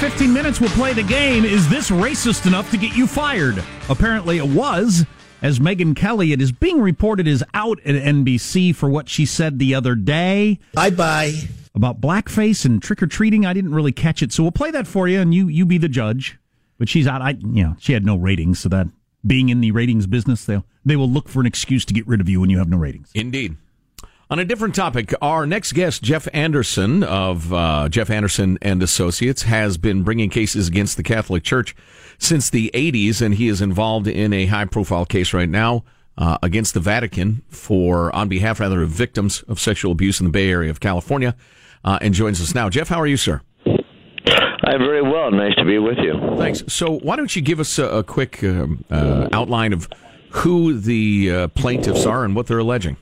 15 minutes, we'll play the game Is This Racist Enough to Get You Fired? Apparently it was, as Megyn Kelly, it is being reported, is out at NBC for what she said the other day. Bye bye. About blackface and trick or treating. I didn't really catch it, so we'll play that for you, and you you be the judge. But she's out. I you know she had no ratings, so that being in the ratings business, they'll, they will look for an excuse to get rid of you when you have no ratings. Indeed. On a different topic, our next guest, Jeff Anderson of uh, Jeff Anderson and Associates, has been bringing cases against the Catholic Church since the 80s, and he is involved in a high-profile case right now uh, against the Vatican for, on behalf rather of victims of sexual abuse in the Bay Area of California, uh, and joins us now. Jeff, how are you, sir? I'm very well. Nice to be with you. Thanks. So, why don't you give us a, a quick um, uh, outline of who the uh, plaintiffs are and what they're alleging?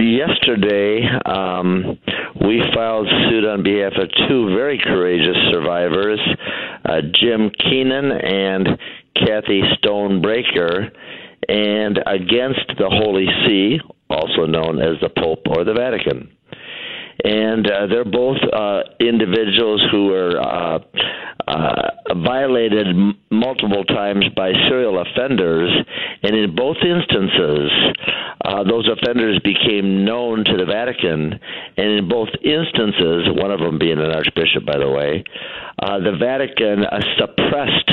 Yesterday um, we filed suit on behalf of two very courageous survivors, uh, Jim Keenan and Kathy Stonebreaker, and against the Holy See, also known as the Pope or the Vatican. And uh, they're both uh, individuals who were uh, uh, violated m- multiple times by serial offenders, and in both instances, uh, those offenders became known to the Vatican, and in both instances, one of them being an archbishop, by the way, uh, the Vatican suppressed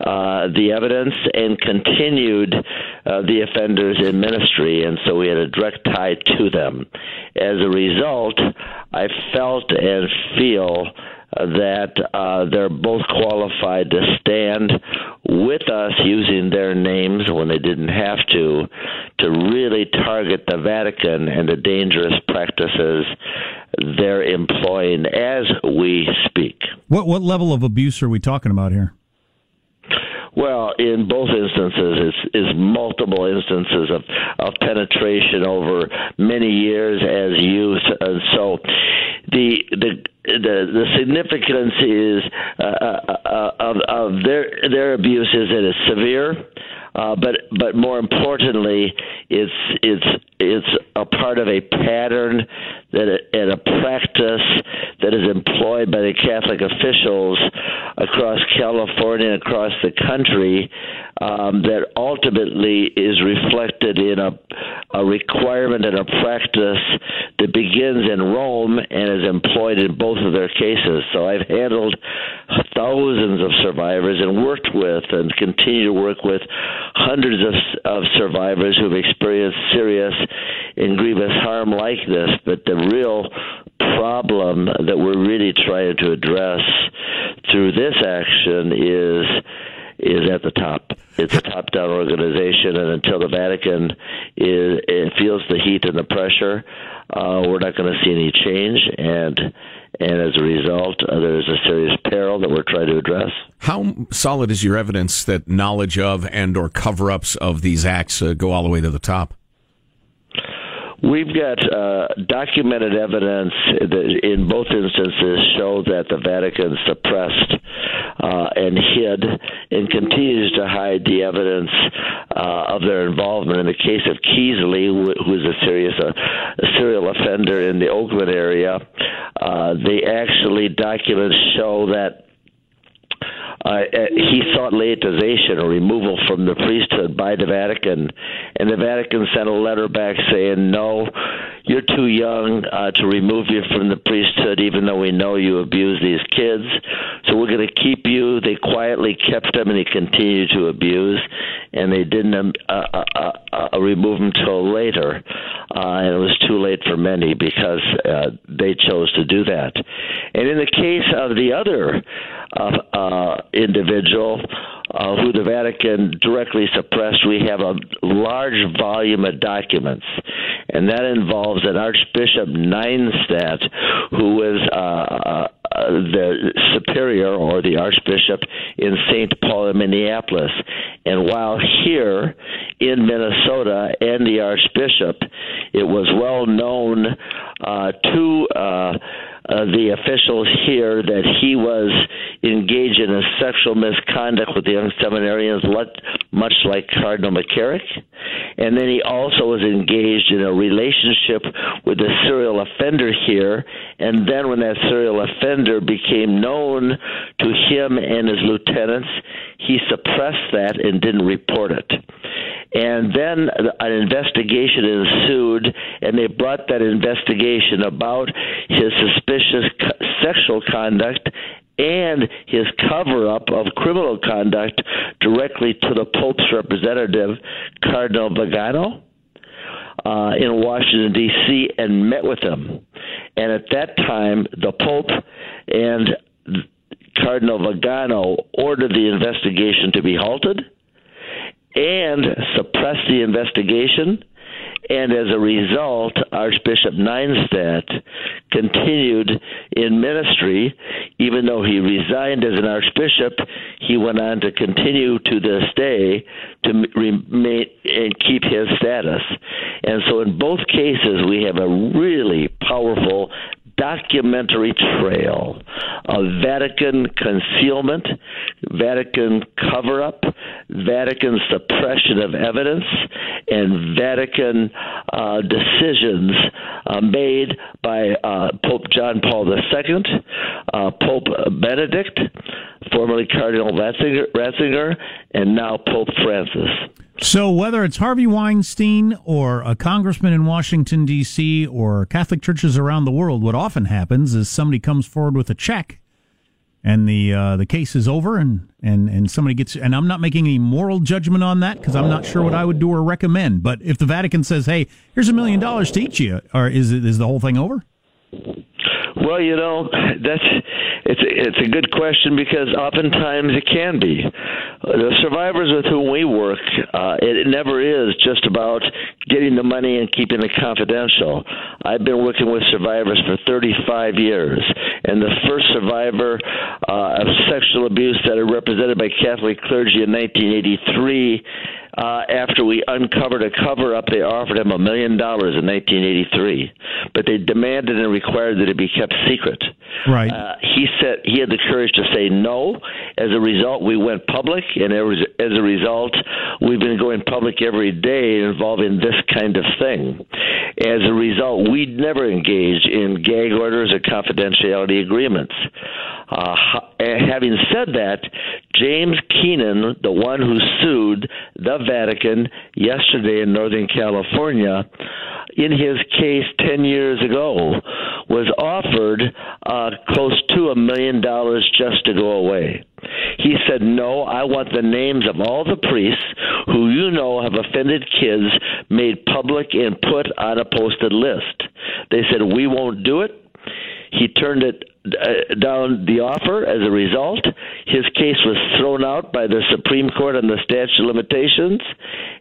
uh, the evidence and continued the offenders in ministry, and so we had a direct tie to them. As a result, I felt and feel that uh, they're both qualified to stand with us using their names when they didn't have to, to really target the Vatican and the dangerous practices they're employing as we speak. What what level of abuse are we talking about here? Well, in both instances, it's is multiple instances of of penetration over many years as youth, and so the the the the significance is uh, uh, uh, of of their their abuse is that it's severe, uh, but but more importantly, it's it's it's a part of a pattern that and a practice that is employed by the Catholic officials across California and across the country um, that ultimately is reflected in a, a requirement and a practice that begins in Rome and is employed in both of their cases. So I've handled thousands of survivors and worked with and continue to work with hundreds of, of survivors who've experienced serious and grievous harm like this. But the real problem that we're really trying to address through this action is is at the top. It's a top-down organization, and until the Vatican is feels the heat and the pressure, uh, we're not going to see any change. And and as a result, uh, there's a serious peril that we're trying to address. How solid is your evidence that knowledge of and or cover-ups of these acts uh, go all the way to the top? We've got uh, documented evidence that in both instances show that the Vatican suppressed uh, and hid and continues to hide the evidence uh, of their involvement. In the case of Kiesle, who is a serious uh, a serial offender in the Oakland area, uh, the actually documents show that uh, he sought laicization or removal from the priesthood by the Vatican, and the Vatican sent a letter back saying, "No, you're too young uh, to remove you from the priesthood, even though we know you abuse these kids. So we're going to keep you." They quietly kept him, and he continued to abuse, and they didn't um, uh, uh, uh, uh, remove him till later, uh, and it was too late for many because uh, they chose to do that. And in the case of the other uh, uh, individual uh, who the Vatican directly suppressed, we have a large volume of documents, and that involves an Archbishop Nienstedt, who was uh, uh, the superior or the Archbishop in St. Paul in Minneapolis. And while here in Minnesota and the Archbishop, it was well known uh, to uh, uh, the officials here that he was engaged in a sexual misconduct with the young seminarians, much like Cardinal McCarrick. And then he also was engaged in a relationship with a serial offender here. And then when that serial offender became known to him and his lieutenants, he suppressed that and didn't report it. And then an investigation ensued, and they brought that investigation about his suspicious sexual conduct and his cover up of criminal conduct directly to the Pope's representative, Cardinal Vigano. Uh, in Washington, D.C., and met with him. And at that time, the Pope and Cardinal Vigano ordered the investigation to be halted and suppress the investigation. And as a result, Archbishop Nienstedt continued in ministry. Even though he resigned as an archbishop, he went on to continue to this day to remain and keep his status. And so, in both cases, we have a really powerful documentary trail of Vatican concealment, Vatican cover up, Vatican suppression of evidence, and Vatican uh, decisions uh, made by uh, Pope John Paul II, uh, Pope Benedict, formerly Cardinal Ratzinger, Ratzinger, and now Pope Francis. So, whether it's Harvey Weinstein or a congressman in Washington, D.C., or Catholic churches around the world, what often happens is somebody comes forward with a check and the uh, the case is over and, and, and somebody gets and I'm not making any moral judgment on that because I'm not sure what I would do or recommend. But if the Vatican says, "Hey, here's a million dollars to each you," or is it is the whole thing over? Well, you know, that's it's it's a good question because oftentimes it can be. The survivors with whom we work, uh, it never is just about getting the money and keeping it confidential. I've been working with survivors for 35 years, and the first survivor uh, of sexual abuse that are represented by Catholic clergy in 1983 uh, after we uncovered a cover up, they offered him a million dollars in 1983, but they demanded and required that it be kept secret. Right. Uh, he said he had the courage to say no. As a result, we went public, and as a result, we've been going public every day involving this kind of thing. As a result, we'd never engage in gag orders or confidentiality agreements. Uh, having said that, James Keenan, the one who sued the Vatican yesterday in Northern California, in his case 10 years ago, was offered uh, close to a million dollars just to go away. He said, No, I want the names of all the priests who you know have offended kids made public and put on a posted list. They said, We won't do it. He turned it down the offer. As a result, his case was thrown out by the Supreme Court on the statute of limitations,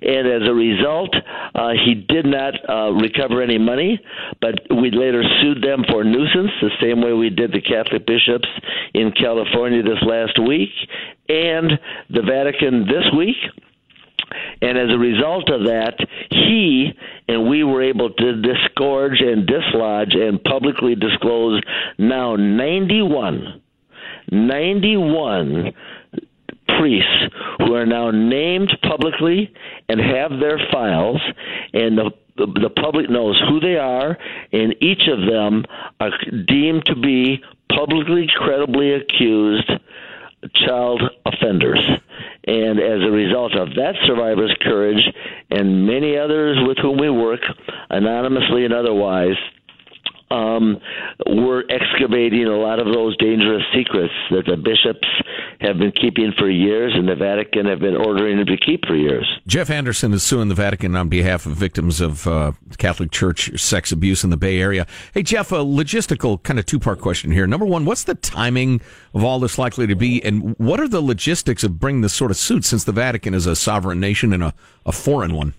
and as a result, uh, he did not uh, recover any money. But we later sued them for nuisance, the same way we did the Catholic bishops in California this last week, and the Vatican this week. And as a result of that, he and we were able to disgorge and dislodge and publicly disclose now 91, 91 priests who are now named publicly and have their files, and the the public knows who they are, and each of them are deemed to be publicly credibly accused child offenders. And as a result of that survivor's courage and many others with whom we work, anonymously and otherwise, um, we're excavating a lot of those dangerous secrets that the bishops have been keeping for years and the Vatican have been ordering them to keep for years. Jeff Anderson is suing the Vatican on behalf of victims of uh, Catholic Church sex abuse in the Bay Area. Hey, Jeff, a logistical kind of two part question here. Number one, what's the timing of all this likely to be, and what are the logistics of bringing this sort of suit since the Vatican is a sovereign nation and a, a foreign one?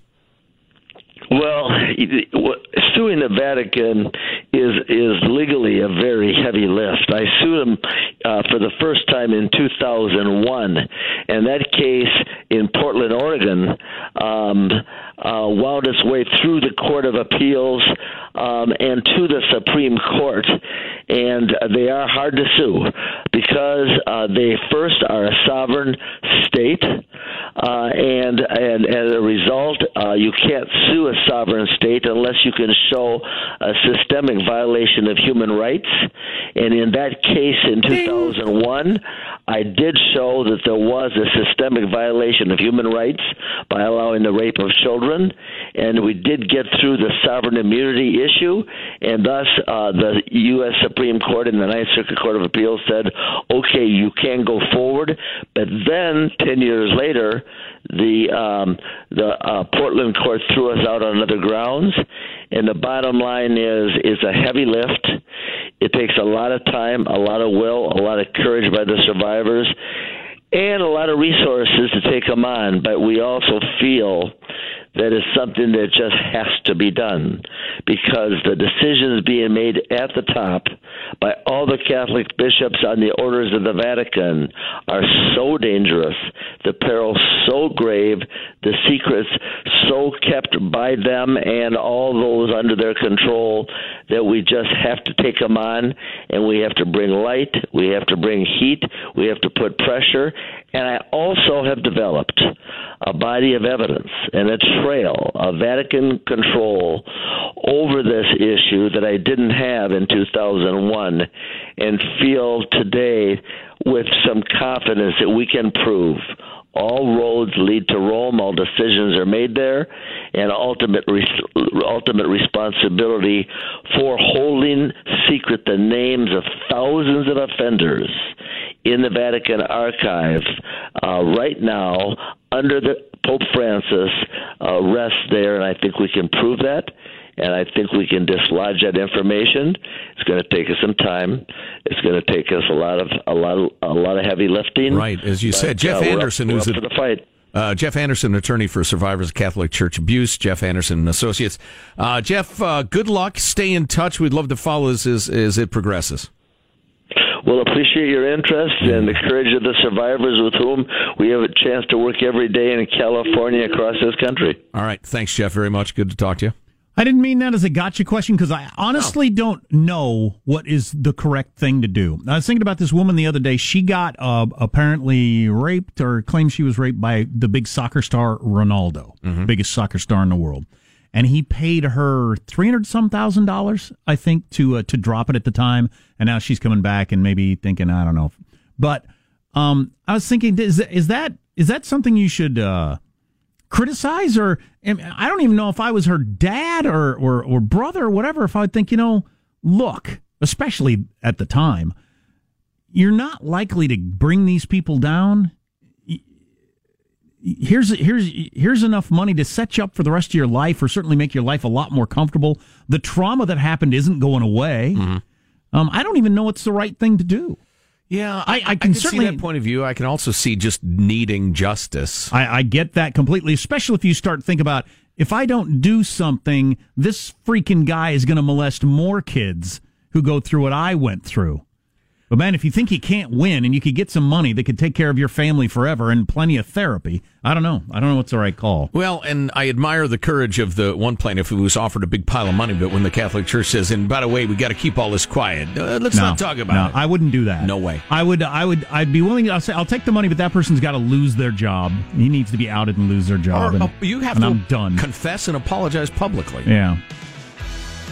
Well, suing the Vatican is is legally a very heavy lift. I sued them uh, for the first time in 2001, and that case in Portland, Oregon, um, uh, wound its way through the Court of Appeals um, and to the Supreme Court, and they are hard to sue because uh, they first are a sovereign state, uh, and and as a result, uh, you can't sue a sovereign state unless you can show a systemic violation of human rights. And in that case in 2001, I did show that there was a systemic violation of human rights by allowing the rape of children, and we did get through the sovereign immunity issue, and thus uh, the U.S. Supreme Court and the Ninth Circuit Court of Appeals said, okay, you can go forward. But then, 10 years later, the um, the uh, Portland court threw us out on other grounds, and the bottom line is is a heavy lift. It takes a lot of time, a lot of will, a lot of courage by the survivors, and a lot of resources to take them on. But we also feel that is something that just has to be done. Because the decisions being made at the top by all the Catholic bishops on the orders of the Vatican are so dangerous, the peril so grave, the secrets so kept by them and all those under their control that we just have to take them on. And we have to bring light, we have to bring heat, we have to put pressure, and I also have developed a body of evidence and a trail of Vatican control over this issue that I didn't have in 2001 and feel today with some confidence that we can prove all roads lead to Rome. All decisions are made there, and ultimate ultimate responsibility for holding secret the names of thousands of offenders in the Vatican archive uh, right now under the Pope Francis uh, rests there, and I think we can prove that. And I think we can dislodge that information. It's going to take us some time. It's going to take us a lot of a lot of a lot of heavy lifting. Right, as you but, said, Jeff uh, Anderson, who's up for the fight. Uh, Jeff Anderson, attorney for survivors of Catholic Church abuse. Jeff Anderson and Associates. Uh, Jeff, uh, good luck. Stay in touch. We'd love to follow this as, as it progresses. We'll appreciate your interest and the courage of the survivors with whom we have a chance to work every day in California across this country. All right. Thanks, Jeff, very much. Good to talk to you. I didn't mean that as a gotcha question because I honestly don't know what is the correct thing to do. I was thinking about this woman the other day. She got uh, apparently raped or claimed she was raped by the big soccer star Ronaldo, biggest soccer star in the world. And he paid her three hundred some thousand dollars, I think, to uh, to drop it at the time. And now she's coming back and maybe thinking, I don't know. But um, I was thinking, is, is that is that something you should uh, criticize or I don't even know if I was her dad or, or, or brother or whatever, if I would think, you know, look, especially at the time, you're not likely to bring these people down. Here's here's here's enough money to set you up for the rest of your life, or certainly make your life a lot more comfortable. The trauma that happened isn't going away. Um, I don't even know what's the right thing to do. Yeah, I- I can certainly- see that point of view. I can also see just needing justice. I, I get that completely, especially if you start to think about if I don't do something, this freaking guy is going to molest more kids who go through what I went through. But man, if you think you can't win and you could get some money that could take care of your family forever and plenty of therapy, I don't know. I don't know what's the right call. Well, and I admire the courage of the one plaintiff who was offered a big pile of money, but when the Catholic Church says, and by the way, we got to keep all this quiet, uh, let's no, not talk about no, it. I wouldn't do that. No way. I would. I would. I'd be willing. I'll say I'll take the money, but that person's got to lose their job. He needs to be outed and lose their job. Or, and, uh, you have and to I'm done. confess and apologize publicly. yeah.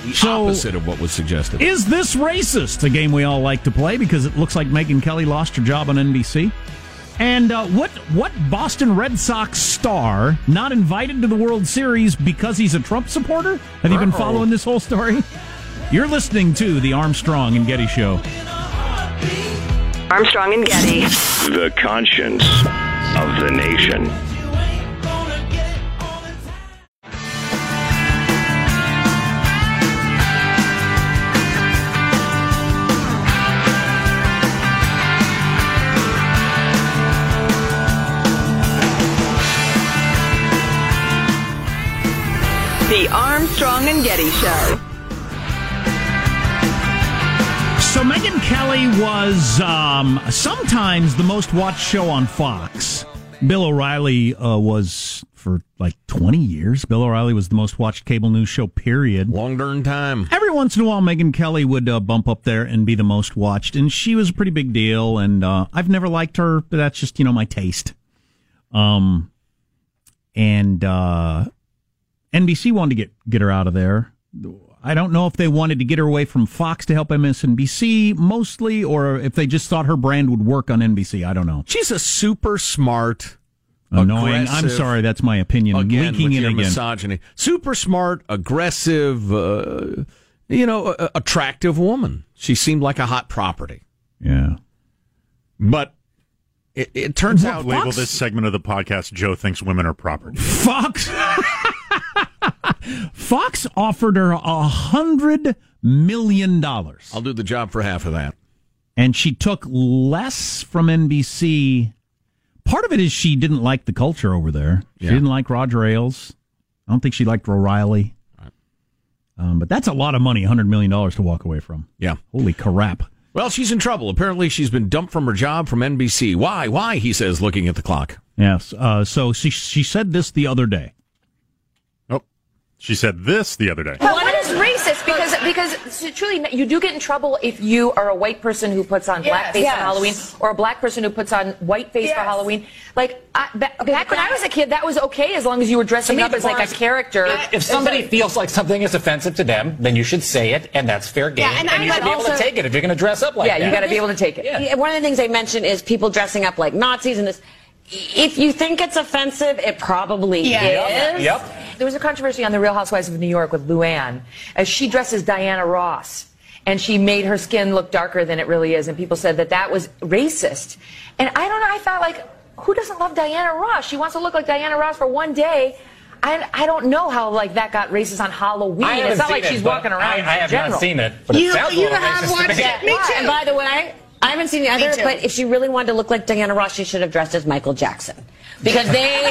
The So- opposite of what was suggested. Is this racist? A game we all like to play because it looks like Megyn Kelly lost her job on NBC. And uh, what what Boston Red Sox star not invited to the World Series because he's a Trump supporter? Have you been following this whole story? You're listening to the Armstrong and Getty Show. Armstrong and Getty. The conscience of the nation. The Armstrong and Getty Show. So Megyn Kelly was um, sometimes the most watched show on Fox. Bill O'Reilly uh, was for like 20 years. Bill O'Reilly was the most watched cable news show, period. Long darn time. Every once in a while, Megyn Kelly would uh, bump up there and be the most watched, and she was a pretty big deal. And uh, I've never liked her, but that's just you know my taste. Um, and uh, NBC wanted to get get her out of there. I don't know if they wanted to get her away from Fox to help MSNBC mostly, or if they just thought her brand would work on NBC. I don't know. She's a super smart, Annoying. I'm sorry, that's my opinion. again Leaking with in your again. misogyny. Super smart, aggressive, uh, you know, a- a- attractive woman. She seemed like a hot property, Yeah. but it, it turns Well, out Label Fox- this segment of the podcast Joe thinks women are property. Fox Fox offered her a hundred million dollars, I'll do the job for half of that. and she took less from NBC. Part of it is she didn't like the culture over there. She Yeah. didn't like Roger Ailes. I don't think she liked O'Reilly. Um, but that's a lot of money, hundred million dollars to walk away from. Yeah. Holy crap! Well, she's in trouble. Apparently, she's been dumped from her job from NBC. Why? Why? He says, looking at the clock. Yes. Uh, so she she said this the other day. She said this the other day. But what is racist? Because because truly, you do get in trouble if you are a white person who puts on Yes. blackface Yes. for Halloween, or a black person who puts on whiteface for Halloween. Like I, ba- back when I was a kid, that was okay as long as you were dressing up as like a character. If somebody feels like something is offensive to them, then you should say it, and that's fair game. Yeah, and I you would should be able to take it if you're going to dress up like yeah, that. you got to be able to take it. Yeah, One of the things they mentioned is people dressing up like Nazis and this. If you think it's offensive, it probably Yep. is. Yep. There was a controversy on The Real Housewives of New York with Luann, as she dresses Diana Ross, and she made her skin look darker than it really is, and people said that that was racist. And I don't know. I thought like, who doesn't love Diana Ross? She wants to look like Diana Ross for one day. I, I don't know how like that got racist on Halloween. It's not like it, she's walking around. I, I in have general. not seen it, but it You- sounds a little have racist to watched me. it. Me too. And by the way, I haven't seen the other, but if she really wanted to look like Diana Ross, she should have dressed as Michael Jackson. Because they.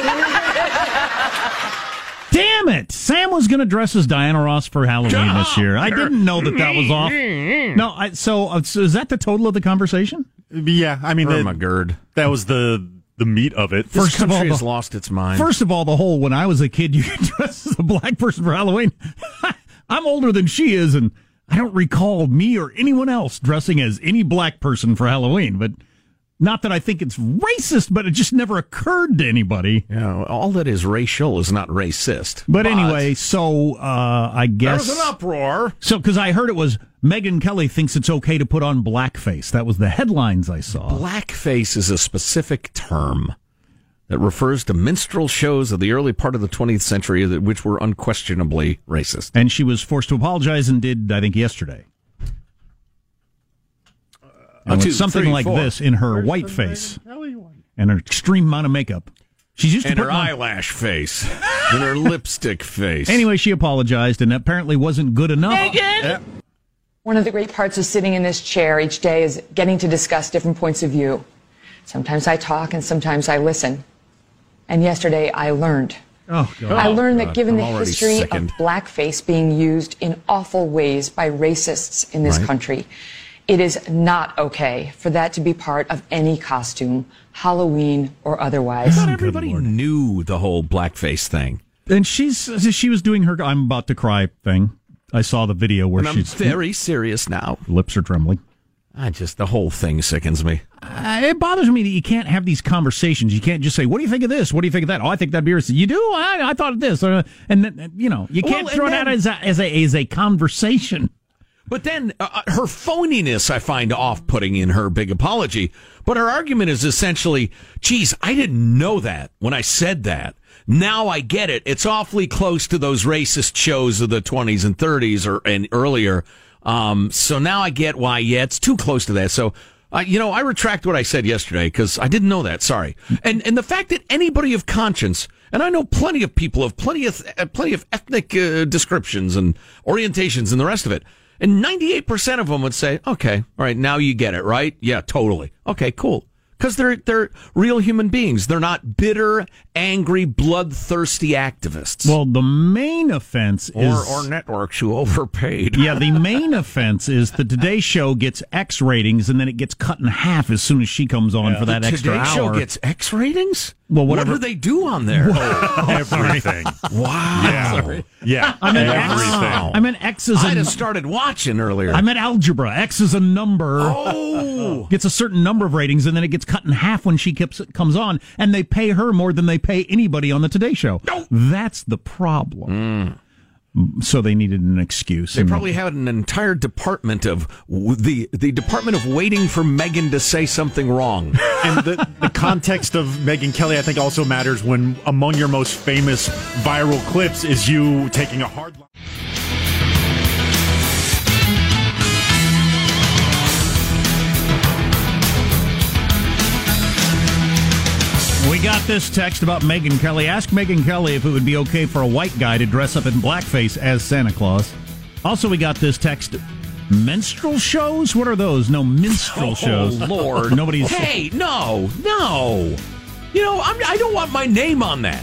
Damn it! Sam was going to dress as Diana Ross for Halloween this year. I didn't know that that was off. No, I, so, uh, so is that the total of the conversation? Yeah, I mean, Oh, that, my gird. that was the the meat of it. First of all, Country has lost its mind. First of all, the whole when I was a kid, you could dress as a black person for Halloween. I'm older than she is, and I don't recall me or anyone else dressing as any black person for Halloween. But not that I think it's racist, but it just never occurred to anybody. yeah, all that is racial is not racist. But anyway, so uh, I there was an uproar. so because I heard it was Megyn Kelly thinks it's okay to put on blackface. That was the headlines I saw. Blackface is a specific term that refers to minstrel shows of the early part of the 20th century, which were unquestionably racist. And she was forced to apologize and did, I think, yesterday. And Uh, with two, something three, like four. this in her white face and an extreme amount of makeup. She's used And to her putting on- eyelash face, and her lipstick face. Anyway, she apologized and apparently wasn't good enough. Megyn. One of the great parts of sitting in this chair each day is getting to discuss different points of view. Sometimes I talk and sometimes I listen. And yesterday I learned. Oh, God. I oh, learned that God, given I'm the history sickened. of blackface being used in awful ways by racists in this Right. country, it is not okay for that to be part of any costume, Halloween or otherwise. Not everybody knew the whole blackface thing. And she's she was doing her "I'm about to cry" thing. I saw the video where And I'm she's very serious now. lips are trembling. I just, the whole thing sickens me. Uh, it bothers me that you can't have these conversations. You can't just say, "What do you think of this? What do you think of that?" Oh, I think that'd be racist. You do? I, I thought of this, uh, and then, you know, you can't Well, throw it out as a, as a as a conversation. But then uh, her phoniness I find off putting in her big apology. But her argument is essentially, geez, I didn't know that when I said that. Now I get it. It's awfully close to those racist shows of the 20s and 30s or and earlier. Um, so now I get why, yeah, it's too close to that. So, uh, you know, I retract what I said yesterday because I didn't know that. Sorry. And, and the fact that anybody of conscience, and I know plenty of people of plenty of, uh, plenty of ethnic uh, descriptions and orientations and the rest of it. And 98% of them would say, okay, all right, now you get it, right? Yeah, totally. Okay, cool. Because they're, they're real human beings. They're not bitter, angry, bloodthirsty activists. Well, the main offense or, is or networks who overpaid. yeah, the main offense is the Today Show gets X ratings and then it gets cut in half as soon as she comes on for that the extra Today hour. Show gets X ratings? Well, What whatever- do they do on there? Everything. wow. Yeah. Yeah. I mean, X, Everything. I mean, X is I'd have started watching earlier. I meant algebra. X is a number. oh. Gets a certain number of ratings, and then it gets cut in half when she keeps, comes on, and they pay her more than they pay anybody on the Today Show. No. That's the problem. Mm. So they needed an excuse. They probably had an entire department of the the department of waiting for Megyn to say something wrong. and the, the context of Megyn Kelly, I think, also matters when among your most famous viral clips is you taking a hard line. Got this text about Megyn Kelly. Ask Megyn Kelly if it would be okay for a white guy to dress up in blackface as Santa Claus. Also, we got this text. Minstrel shows? What are those? No minstrel shows. Oh Lord, Nobody's. Hey, no, no. You know, I'm, I don't want my name on that.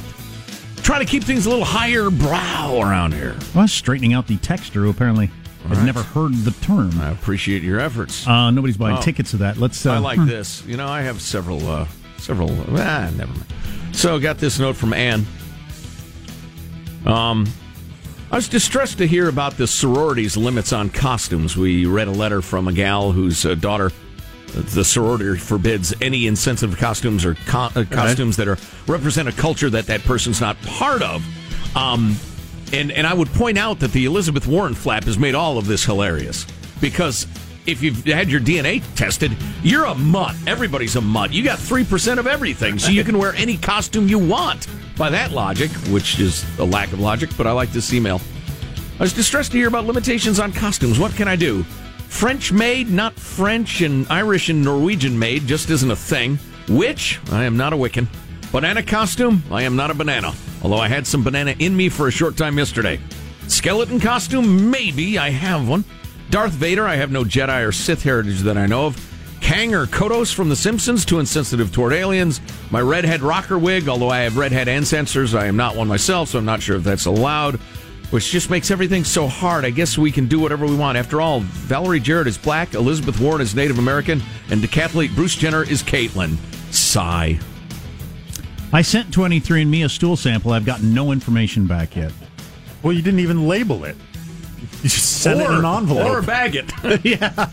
Try to keep things a little higher brow around here. Well, straightening out the texter who apparently has right. never heard the term. I appreciate your efforts. Uh, nobody's buying Oh. tickets to that. Let's. Uh, I like hmm. this. You know, I have several, uh, several. Ah, never mind. So, got this note from Anne. Um, I was distressed to hear about the sorority's limits on costumes. We read a letter from a gal whose uh, daughter, the sorority forbids any insensitive costumes or co- uh, costumes that are represent a culture that that person's not part of. Um, and and I would point out that the Elizabeth Warren flap has made all of this hilarious because if you've had your DNA tested, you're a mutt. Everybody's a mutt. You got three percent of everything, so you can wear any costume you want. By that logic, which is a lack of logic, but I like this email. I was distressed to hear about limitations on costumes. What can I do? French made, not French and Irish and Norwegian made, just isn't a thing. Witch, I am not a Wiccan. Banana costume, I am not a banana. Although I had some banana in me for a short time yesterday. Skeleton costume, maybe I have one. Darth Vader, I have no Jedi or Sith heritage that I know of. Kang or Kodos from The Simpsons, too insensitive toward aliens. My redhead rocker wig, although I have redhead ancestors, I am not one myself, so I'm not sure if that's allowed. Which just makes everything so hard. I guess we can do whatever we want. After all, Valerie Jarrett is black, Elizabeth Warren is Native American, and decathlete Bruce Jenner is Caitlyn. Sigh. I sent 23andMe a stool sample. I've gotten no information back yet. Well, you didn't even label it. You just sent it in an envelope. Or bag it. yeah.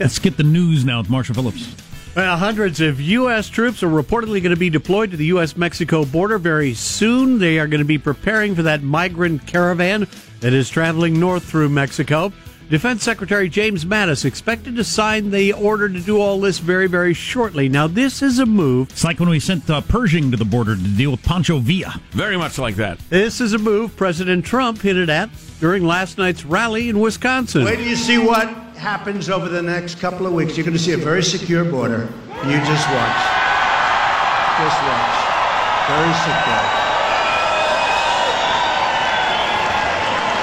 Let's get the news now with Marsha Phillips. Well, hundreds of U.S. troops are reportedly going to be deployed to the U.S. Mexico border very soon. They are going to be preparing for that migrant caravan that is traveling north through Mexico. Defense Secretary James Mattis expected to sign the order to do all this very, very shortly. Now, this is a move. It's like when we sent uh, Pershing to the border to deal with Pancho Villa. Very much like that. This is a move President Trump hinted at during last night's rally in Wisconsin. Wait till you see what happens over the next couple of weeks. You're going to see a very secure border. You just watch. Just watch. Very secure.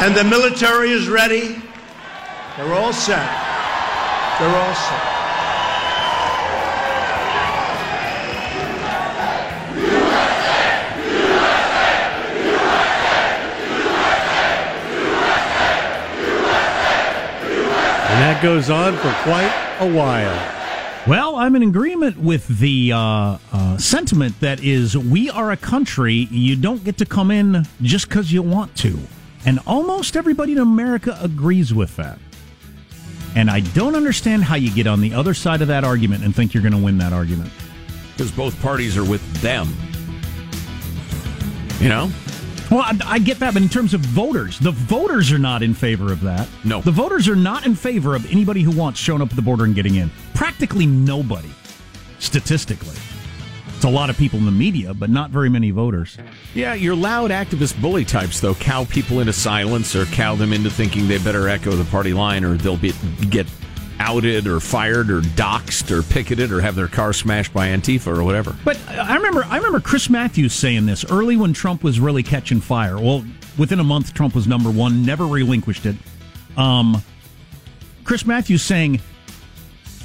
And the military is ready. They're all set. They're all set. That goes on for quite a while. Well, I'm in agreement with the uh, uh, sentiment that is, we are a country, you don't get to come in just because you want to. And almost everybody in America agrees with that. And I don't understand how you get on the other side of that argument and think you're going to win that argument. Because both parties are with them. You know? Well, I, I, get that, but in terms of voters, the voters are not in favor of that. No. The voters are not in favor of anybody who wants showing up at the border and getting in. Practically nobody, statistically. It's a lot of people in the media, but not very many voters. Yeah, your loud activist bully types, though, cow people into silence or cow them into thinking they better echo the party line or they'll be, get outed or fired or doxxed or picketed or have their car smashed by Antifa or whatever. But I remember I remember Chris Matthews saying this early when Trump was really catching fire. Well, within a month Trump was number 1, never relinquished it. Um, Chris Matthews saying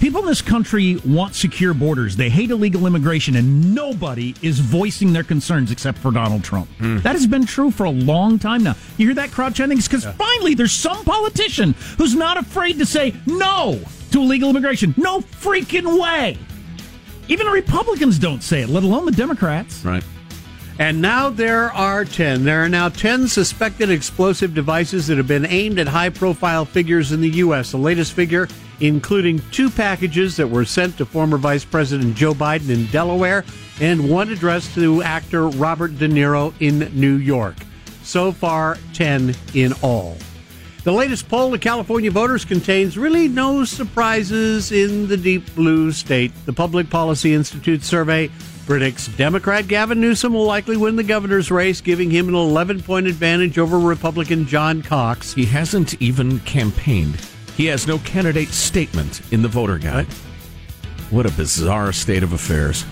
People in this country want secure borders. They hate illegal immigration, and nobody is voicing their concerns except for Donald Trump. Mm. That has been true for a long time now. You hear that crowd chanting? It's because yeah. finally there's some politician who's not afraid to say no to illegal immigration. No freaking way. Even the Republicans don't say it, let alone the Democrats. Right. And now there are 10. There are now 10 suspected explosive devices that have been aimed at high profile figures in the U.S. The latest figure including two packages that were sent to former Vice President Joe Biden in Delaware and one addressed to actor Robert De Niro in New York. So far, 10 in all. The latest poll of California voters contains really no surprises in the deep blue state. The Public Policy Institute survey predicts Democrat Gavin Newsom will likely win the governor's race, giving him an 11 point advantage over Republican John Cox. He hasn't even campaigned. He has no candidate statement in the voter guide. What a bizarre state of affairs.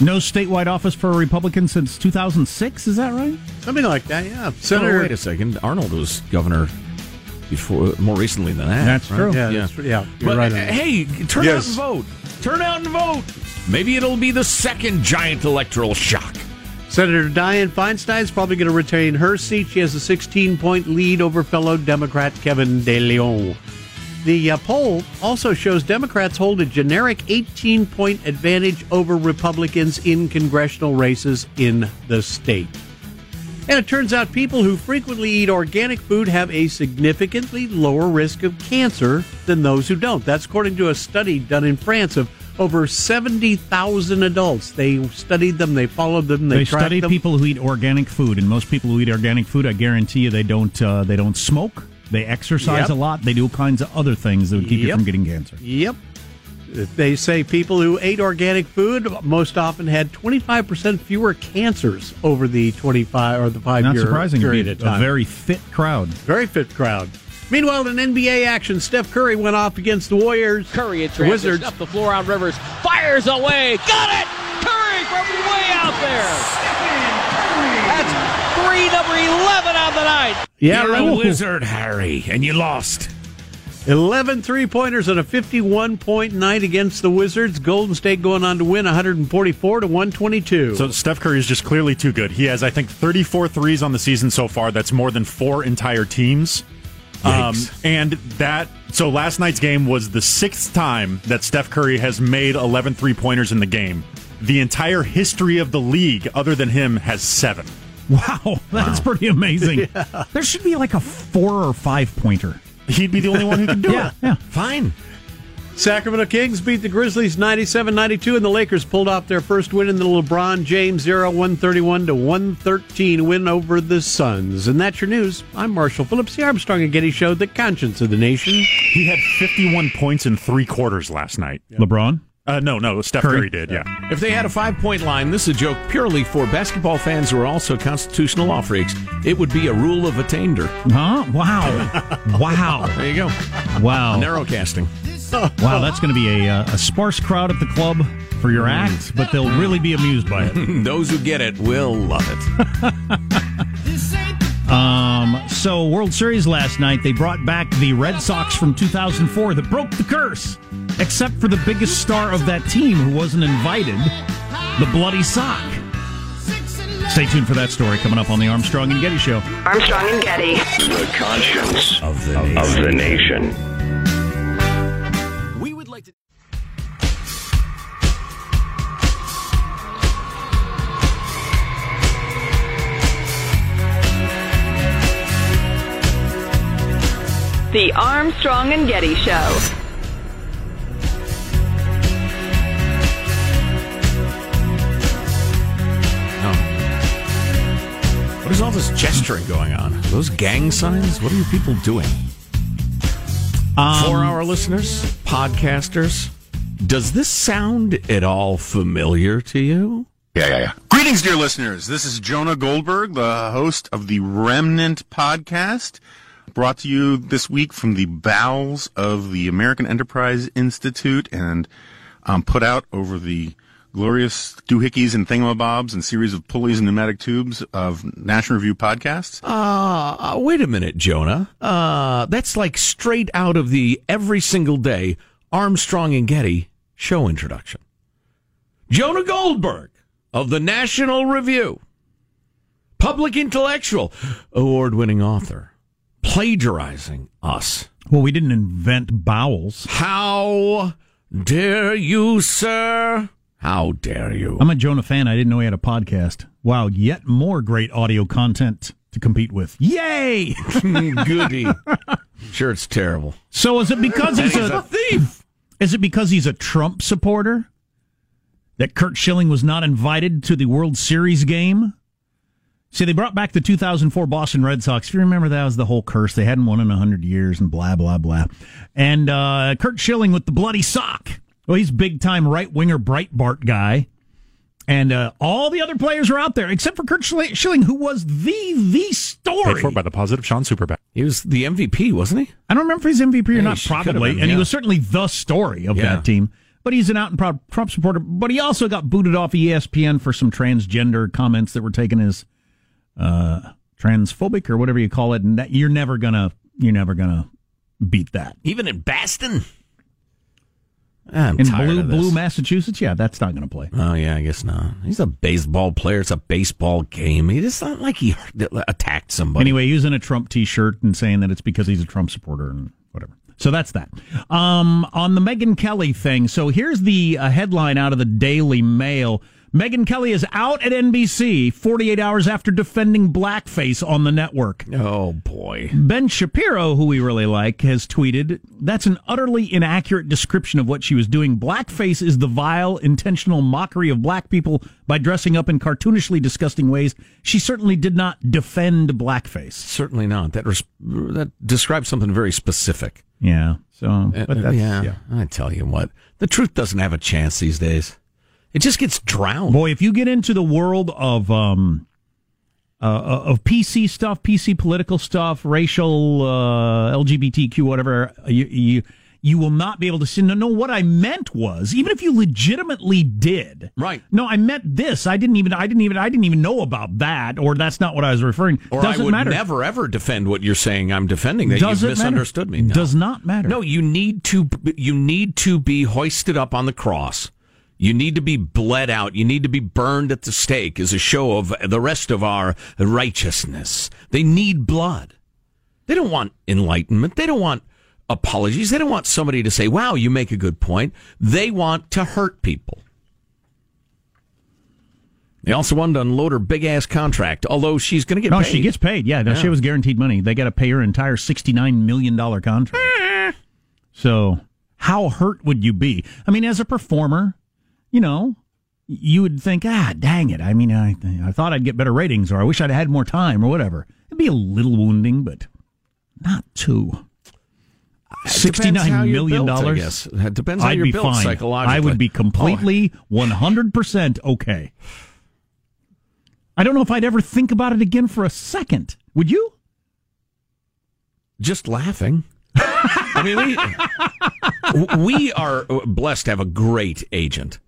No statewide office for a Republican since 2006, is that right? Something like that, yeah. Senator, oh, wait a second. Arnold was governor before, more recently than that. That's right? true. Yeah, yeah. That's, yeah but, right uh, hey, turn yes. out and vote. Turn out and vote. Maybe it'll be the second giant electoral shock. Senator Dianne Feinstein is probably going to retain her seat. She has a 16 point lead over fellow Democrat Kevin De Leon. The uh, poll also shows Democrats hold a generic 18 point advantage over Republicans in congressional races in the state. And it turns out people who frequently eat organic food have a significantly lower risk of cancer than those who don't. That's according to a study done in France of over 70,000 adults. They studied them, they followed them, they, they studied them. people who eat organic food, and most people who eat organic food, I guarantee you, they don't uh, they don't smoke. They exercise Yep. a lot. They do all kinds of other things that would keep you from getting cancer. Yep. They say people who ate organic food most often had 25% fewer cancers over the 25 or the five Not year surprising. Period be of a very fit crowd. Very fit crowd. Meanwhile, in NBA action, Steph Curry went off against the Warriors. Curry in the transition Wizards. up the floor on Rivers. Fires away. Got it! Curry from way out there. That's three number 11 on the night. Yeah, You're right. a wizard, Harry, and you lost. 11 three pointers on a 51 point night against the Wizards. Golden State going on to win 144 to 122. So Steph Curry is just clearly too good. He has, I think, 34 threes on the season so far. That's more than four entire teams. Um, and that, so last night's game was the sixth time that Steph Curry has made 11 three pointers in the game. The entire history of the league, other than him, has seven. Wow, that's pretty amazing. There should be like a four or five pointer. He'd be the only one who could do yeah, it. Yeah, fine. Sacramento Kings beat the Grizzlies 97 92, and the Lakers pulled off their first win in the LeBron James era 131 to 113 win over the Suns. And that's your news. I'm Marshall Phillips, the Armstrong and Getty Show, the conscience of the nation. He had 51 points in three quarters last night. LeBron? Uh, no, no, Steph Curry, did, yeah. If they had a five point line, this is a joke purely for basketball fans who are also constitutional law freaks. It would be a rule of attainder. Huh? Wow. wow. There you go. Wow. Narrowcasting. Wow, that's going to be a, uh, a sparse crowd at the club for your act, but they'll really be amused by it. Those who get it will love it. Um, so World Series last night, they brought back the Red Sox from 2004 that broke the curse, except for the biggest star of that team who wasn't invited, the Bloody Sock. Stay tuned for that story coming up on the Armstrong and Getty Show. Armstrong and Getty. The conscience of the nation. Of the nation. We would like to. The Armstrong and Getty Show. What is all this gesturing going on? Those gang signs? What are you people doing? Um, For our listeners, podcasters, does this sound at all familiar to you? Yeah, yeah, yeah. Greetings, dear listeners. This is Jonah Goldberg, the host of the Remnant podcast, brought to you this week from the bowels of the American Enterprise Institute and um, put out over the glorious doohickeys and thingamabobs and series of pulleys and pneumatic tubes of National Review podcasts. Uh, uh, wait a minute, Jonah. Uh, that's like straight out of the every single day Armstrong and Getty show introduction. Jonah Goldberg of the National Review, public intellectual, award winning author, plagiarizing us. Well, we didn't invent bowels. How dare you, sir? How dare you? I'm a Jonah fan. I didn't know he had a podcast. Wow, yet more great audio content to compete with. Yay! Goody. sure, it's terrible. So is it because he's, He's a, a thief? Is it because he's a Trump supporter that Curt Schilling was not invited to the World Series game? See, they brought back the 2004 Boston Red Sox. If you remember, that was the whole curse. They hadn't won in 100 years and blah, blah, blah. And uh, Curt Schilling with the bloody sock. Well, he's big time right winger Breitbart guy. And uh, all the other players are out there, except for Curt Schilling, Schilling, who was the the story. Paid for by the positive Sean Superbad. He was the MVP, wasn't he? I don't remember if he's MVP or Yeah, not, probably. been, and he was certainly the story of Yeah. that team. But he's an out and proud Trump supporter. But he also got booted off ESPN for some transgender comments that were taken as uh, transphobic or whatever you call it. And that, you're never gonna you're never gonna beat that. Even in Baston? I'm In blue blue Massachusetts, yeah, that's not gonna play. Oh yeah, I guess not. He's a baseball player. It's a baseball game. It's not like he attacked somebody. Anyway, using a Trump T-shirt and saying that it's because he's a Trump supporter and whatever. So that's that. Um, on the Megyn Kelly thing. So here's the uh, headline out of the Daily Mail. Megyn Kelly is out at NBC 48 hours after defending blackface on the network. Oh boy. Ben Shapiro, who we really like, has tweeted, That's an utterly inaccurate description of what she was doing. Blackface is the vile, intentional mockery of black people by dressing up in cartoonishly disgusting ways. She certainly did not defend blackface. Certainly not. That res- that describes something very specific. Yeah. So, Uh, but that's, yeah, yeah. I tell you what, the truth doesn't have a chance these days. It just gets drowned. Boy, if you get into the world of um, uh, of PC stuff, PC political stuff, racial, uh, LGBTQ, whatever, you, you you will not be able to say, no, no, what I meant was, even if you legitimately did. Right. No, I meant this. I didn't even, I didn't even, I didn't even know about that, or that's not what I was referring. Or Doesn't I would matter. never ever defend what you're saying. I'm defending that Does you've it matter? misunderstood me. No. Does not matter. No, you need to you need to be hoisted up on the cross. You need to be bled out. You need to be burned at the stake as a show of the rest of our righteousness. They need blood. They don't want enlightenment. They don't want apologies. They don't want somebody to say, "Wow, you make a good point." They want to hurt people. They also wanted to unload her big ass contract, although she's going to get paid. no, paid. she gets paid. Yeah, no, she Yeah. was guaranteed money. They got to pay her entire sixty-nine million dollar contract. Eh. so, how hurt would you be? I mean, as a performer, you know, you would think, ah, dang it. I mean, I I thought I'd get better ratings, or I wish I'd had more time, or whatever. It'd be a little wounding, but not too. Sixty-nine million dollars. guess. It depends you're be built fine. psychologically. I would be completely one hundred percent okay. I don't know if I'd ever think about it again for a second. Would you? just laughing. I mean, we, we are blessed to have a great agent.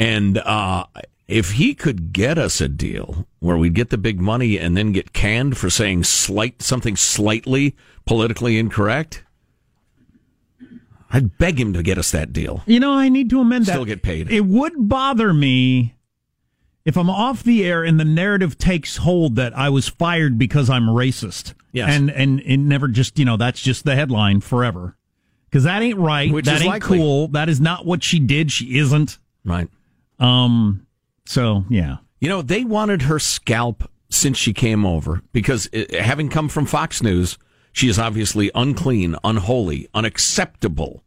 And uh, if he could get us a deal where we'd get the big money and then get canned for saying slight something slightly politically incorrect, I'd beg him to get us that deal. You know, I need to amend that. Still get paid. It would bother me if I'm off the air and the narrative takes hold that I was fired because I'm racist. Yes. And and it never just, you know, that's just the headline forever. Because that ain't right. Which that is ain't likely. cool. That is not what she did. She isn't. Right. Um. So yeah. You know, they wanted her scalp since she came over because uh, having come from Fox News, she is obviously unclean, unholy, unacceptable.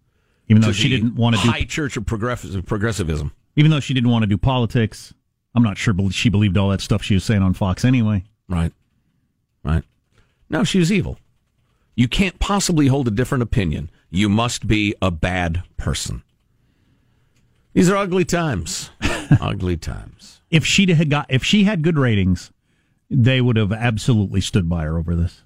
Even though she didn't want to do, high church of progressivism. even though she didn't want to do politics, I'm not sure she believed all that stuff she was saying on Fox anyway. Right. Right. No, she was evil. You can't possibly hold a different opinion. You must be a bad person. These are ugly times. ugly times. If she had got, if she had good ratings, they would have absolutely stood by her over this.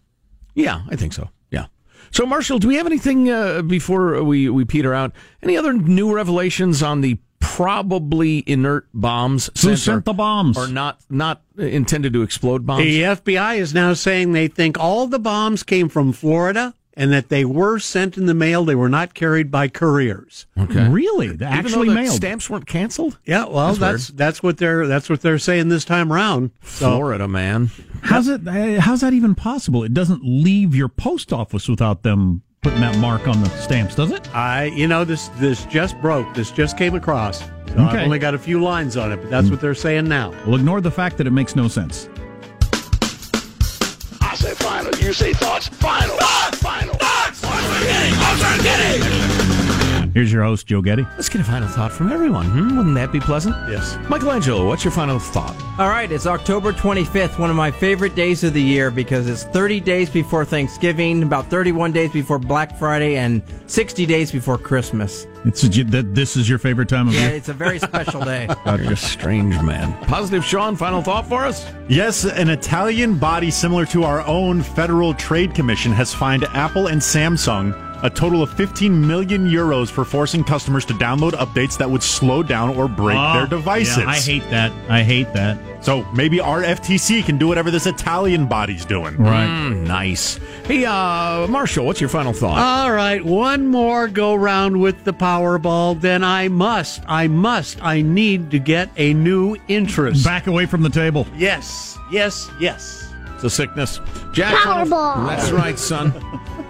Yeah, I think so. Yeah. So, Marshall, do we have anything uh, before we, we peter out? Any other new revelations on the probably inert bombs? Who sent the bombs? Or not not intended to explode bombs? The FBI is now saying they think all the bombs came from Florida and that they were sent in the mail. They were not carried by couriers. Okay. Really? They Even actually though the mailed. stamps weren't canceled? Yeah, well, That's that's that's, what they're that's what they're saying this time around. So Florida, man. How's it? uh, How's that even possible? It doesn't leave your post office without them putting that mark on the stamps, does it? I, you know, this this just broke. This just came across. So Okay. I've only got a few lines on it, but that's what they're saying now. Well, ignore the fact that it makes no sense. I say final, you say thoughts. Final, thoughts, final, getting, I'm trying to. Here's your host, Joe Getty. Let's get a final thought from everyone. Hmm? Wouldn't that be pleasant? Yes. Michelangelo, what's your final thought? All right, it's October 25th, one of my favorite days of the year because it's 30 days before Thanksgiving, about 31 days before Black Friday, and 60 days before Christmas. It's a, that this is your favorite time of Yeah, year. it's a very special day. You're a strange man. Positive Sean, final thought for us? Yes, an Italian body similar to our own Federal Trade Commission has fined Apple and Samsung a total of 15 million euros for forcing customers to download updates that would slow down or break Oh, their devices. yeah, I hate that. I hate that. So maybe our FTC can do whatever this Italian body's doing. Right. Mm, nice. Hey, uh, Marshall, what's your final thought? All right, one more go round with the Powerball. Then I must, I must, I need to get a new interest. Back away from the table. Yes, yes, yes. It's a sickness. Jack, Powerball. That's right, son.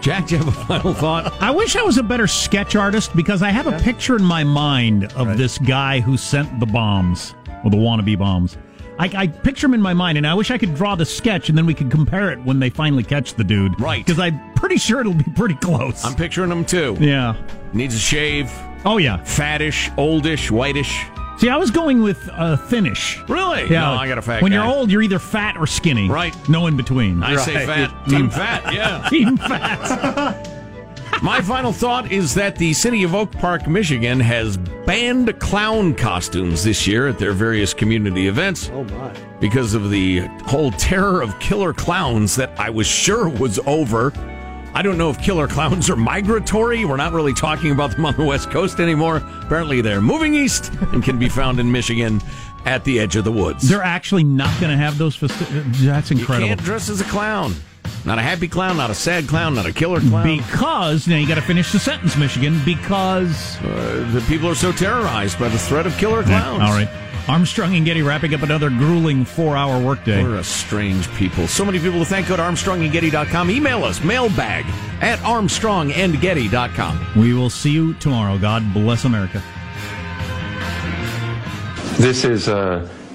Jack, do you have a final thought? I wish I was a better sketch artist because I have a picture in my mind of this guy who sent the bombs, or the wannabe bombs. I, I picture him in my mind, and I wish I could draw the sketch, and then we could compare it when they finally catch the dude. Right. Because I'm pretty sure it'll be pretty close. I'm picturing him too. yeah. Needs a shave, Oh, yeah. fattish, oldish, whitish. See, I was going with uh, thinnish. Really? Yeah. No, I got a fat When guy. you're old, you're either fat or skinny. Right. No in between. I say fat. Team fat, yeah. Team fat. My final thought is that the city of Oak Park, Michigan has banned clown costumes this year at their various community events Oh my. because of the whole terror of killer clowns that I was sure was over. I don't know if killer clowns are migratory. We're not really talking about them on the West Coast anymore. Apparently, they're moving east and can be found in Michigan at the edge of the woods. They're actually not going to have those festivities. That's incredible. You can't dress as a clown. Not a happy clown, not a sad clown, not a killer clown. Because, now you got to finish the sentence, Michigan, because. Uh, the people are so terrorized by the threat of killer clowns. all right. Armstrong and Getty wrapping up another grueling four hour workday. We're a strange people. So many people to thank. Go to ArmstrongandGetty.com. Email us, mailbag at ArmstrongandGetty.com. We will see you tomorrow. God bless America. This is a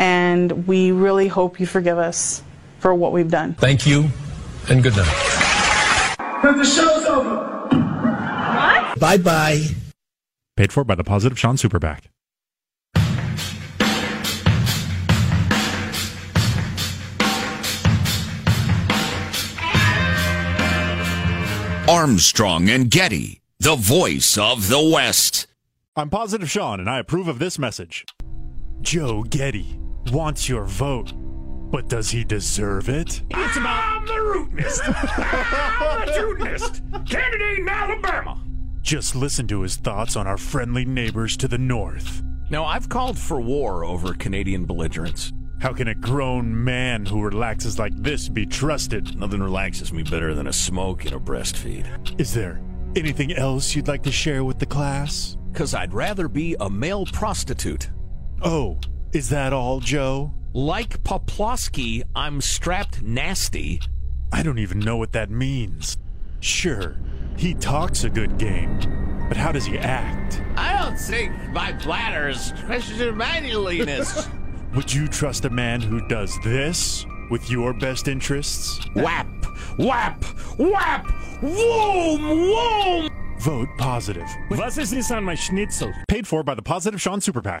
and we really hope you forgive us for what we've done. Thank you, and good night. But the show's over. What? Bye bye. Paid for by the Positive Sean SuperPAC. Armstrong and Getty, the voice of the West. I'm Positive Sean, and I approve of this message. Joe Getty wants your vote, but does he deserve it? It's about the root mist. the root mist. Candidate in Alabama. Just listen to his thoughts on our friendly neighbors to the north. Now, I've called for war over Canadian belligerents. How can a grown man who relaxes like this be trusted? Nothing relaxes me better than a smoke and a breastfeed. Is there anything else you'd like to share with the class? Because I'd rather be a male prostitute. Oh, is that all, Joe? Like Poplawski, I'm strapped nasty. I don't even know what that means. Sure, he talks a good game, but how does he act? I don't think my bladder is question manliness. Would you trust a man who does this with your best interests? Whap! Whap! Whap! Whoom! Whoom! Vote positive. Was ist this on my schnitzel? Paid for by the Positive Sean Super SuperPAC.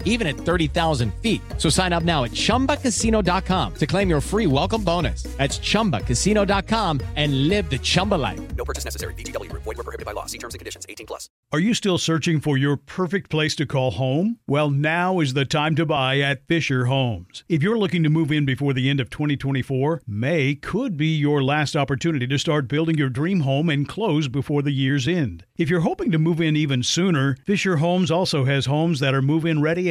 even at 30,000 feet. So sign up now at ChumbaCasino.com to claim your free welcome bonus. That's ChumbaCasino.com and live the Chumba life. No purchase necessary. VGW. Void were prohibited by law. See terms and conditions. 18 plus. Are you still searching for your perfect place to call home? Well, now is the time to buy at Fisher Homes. If you're looking to move in before the end of 2024, May could be your last opportunity to start building your dream home and close before the year's end. If you're hoping to move in even sooner, Fisher Homes also has homes that are move in ready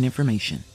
important information.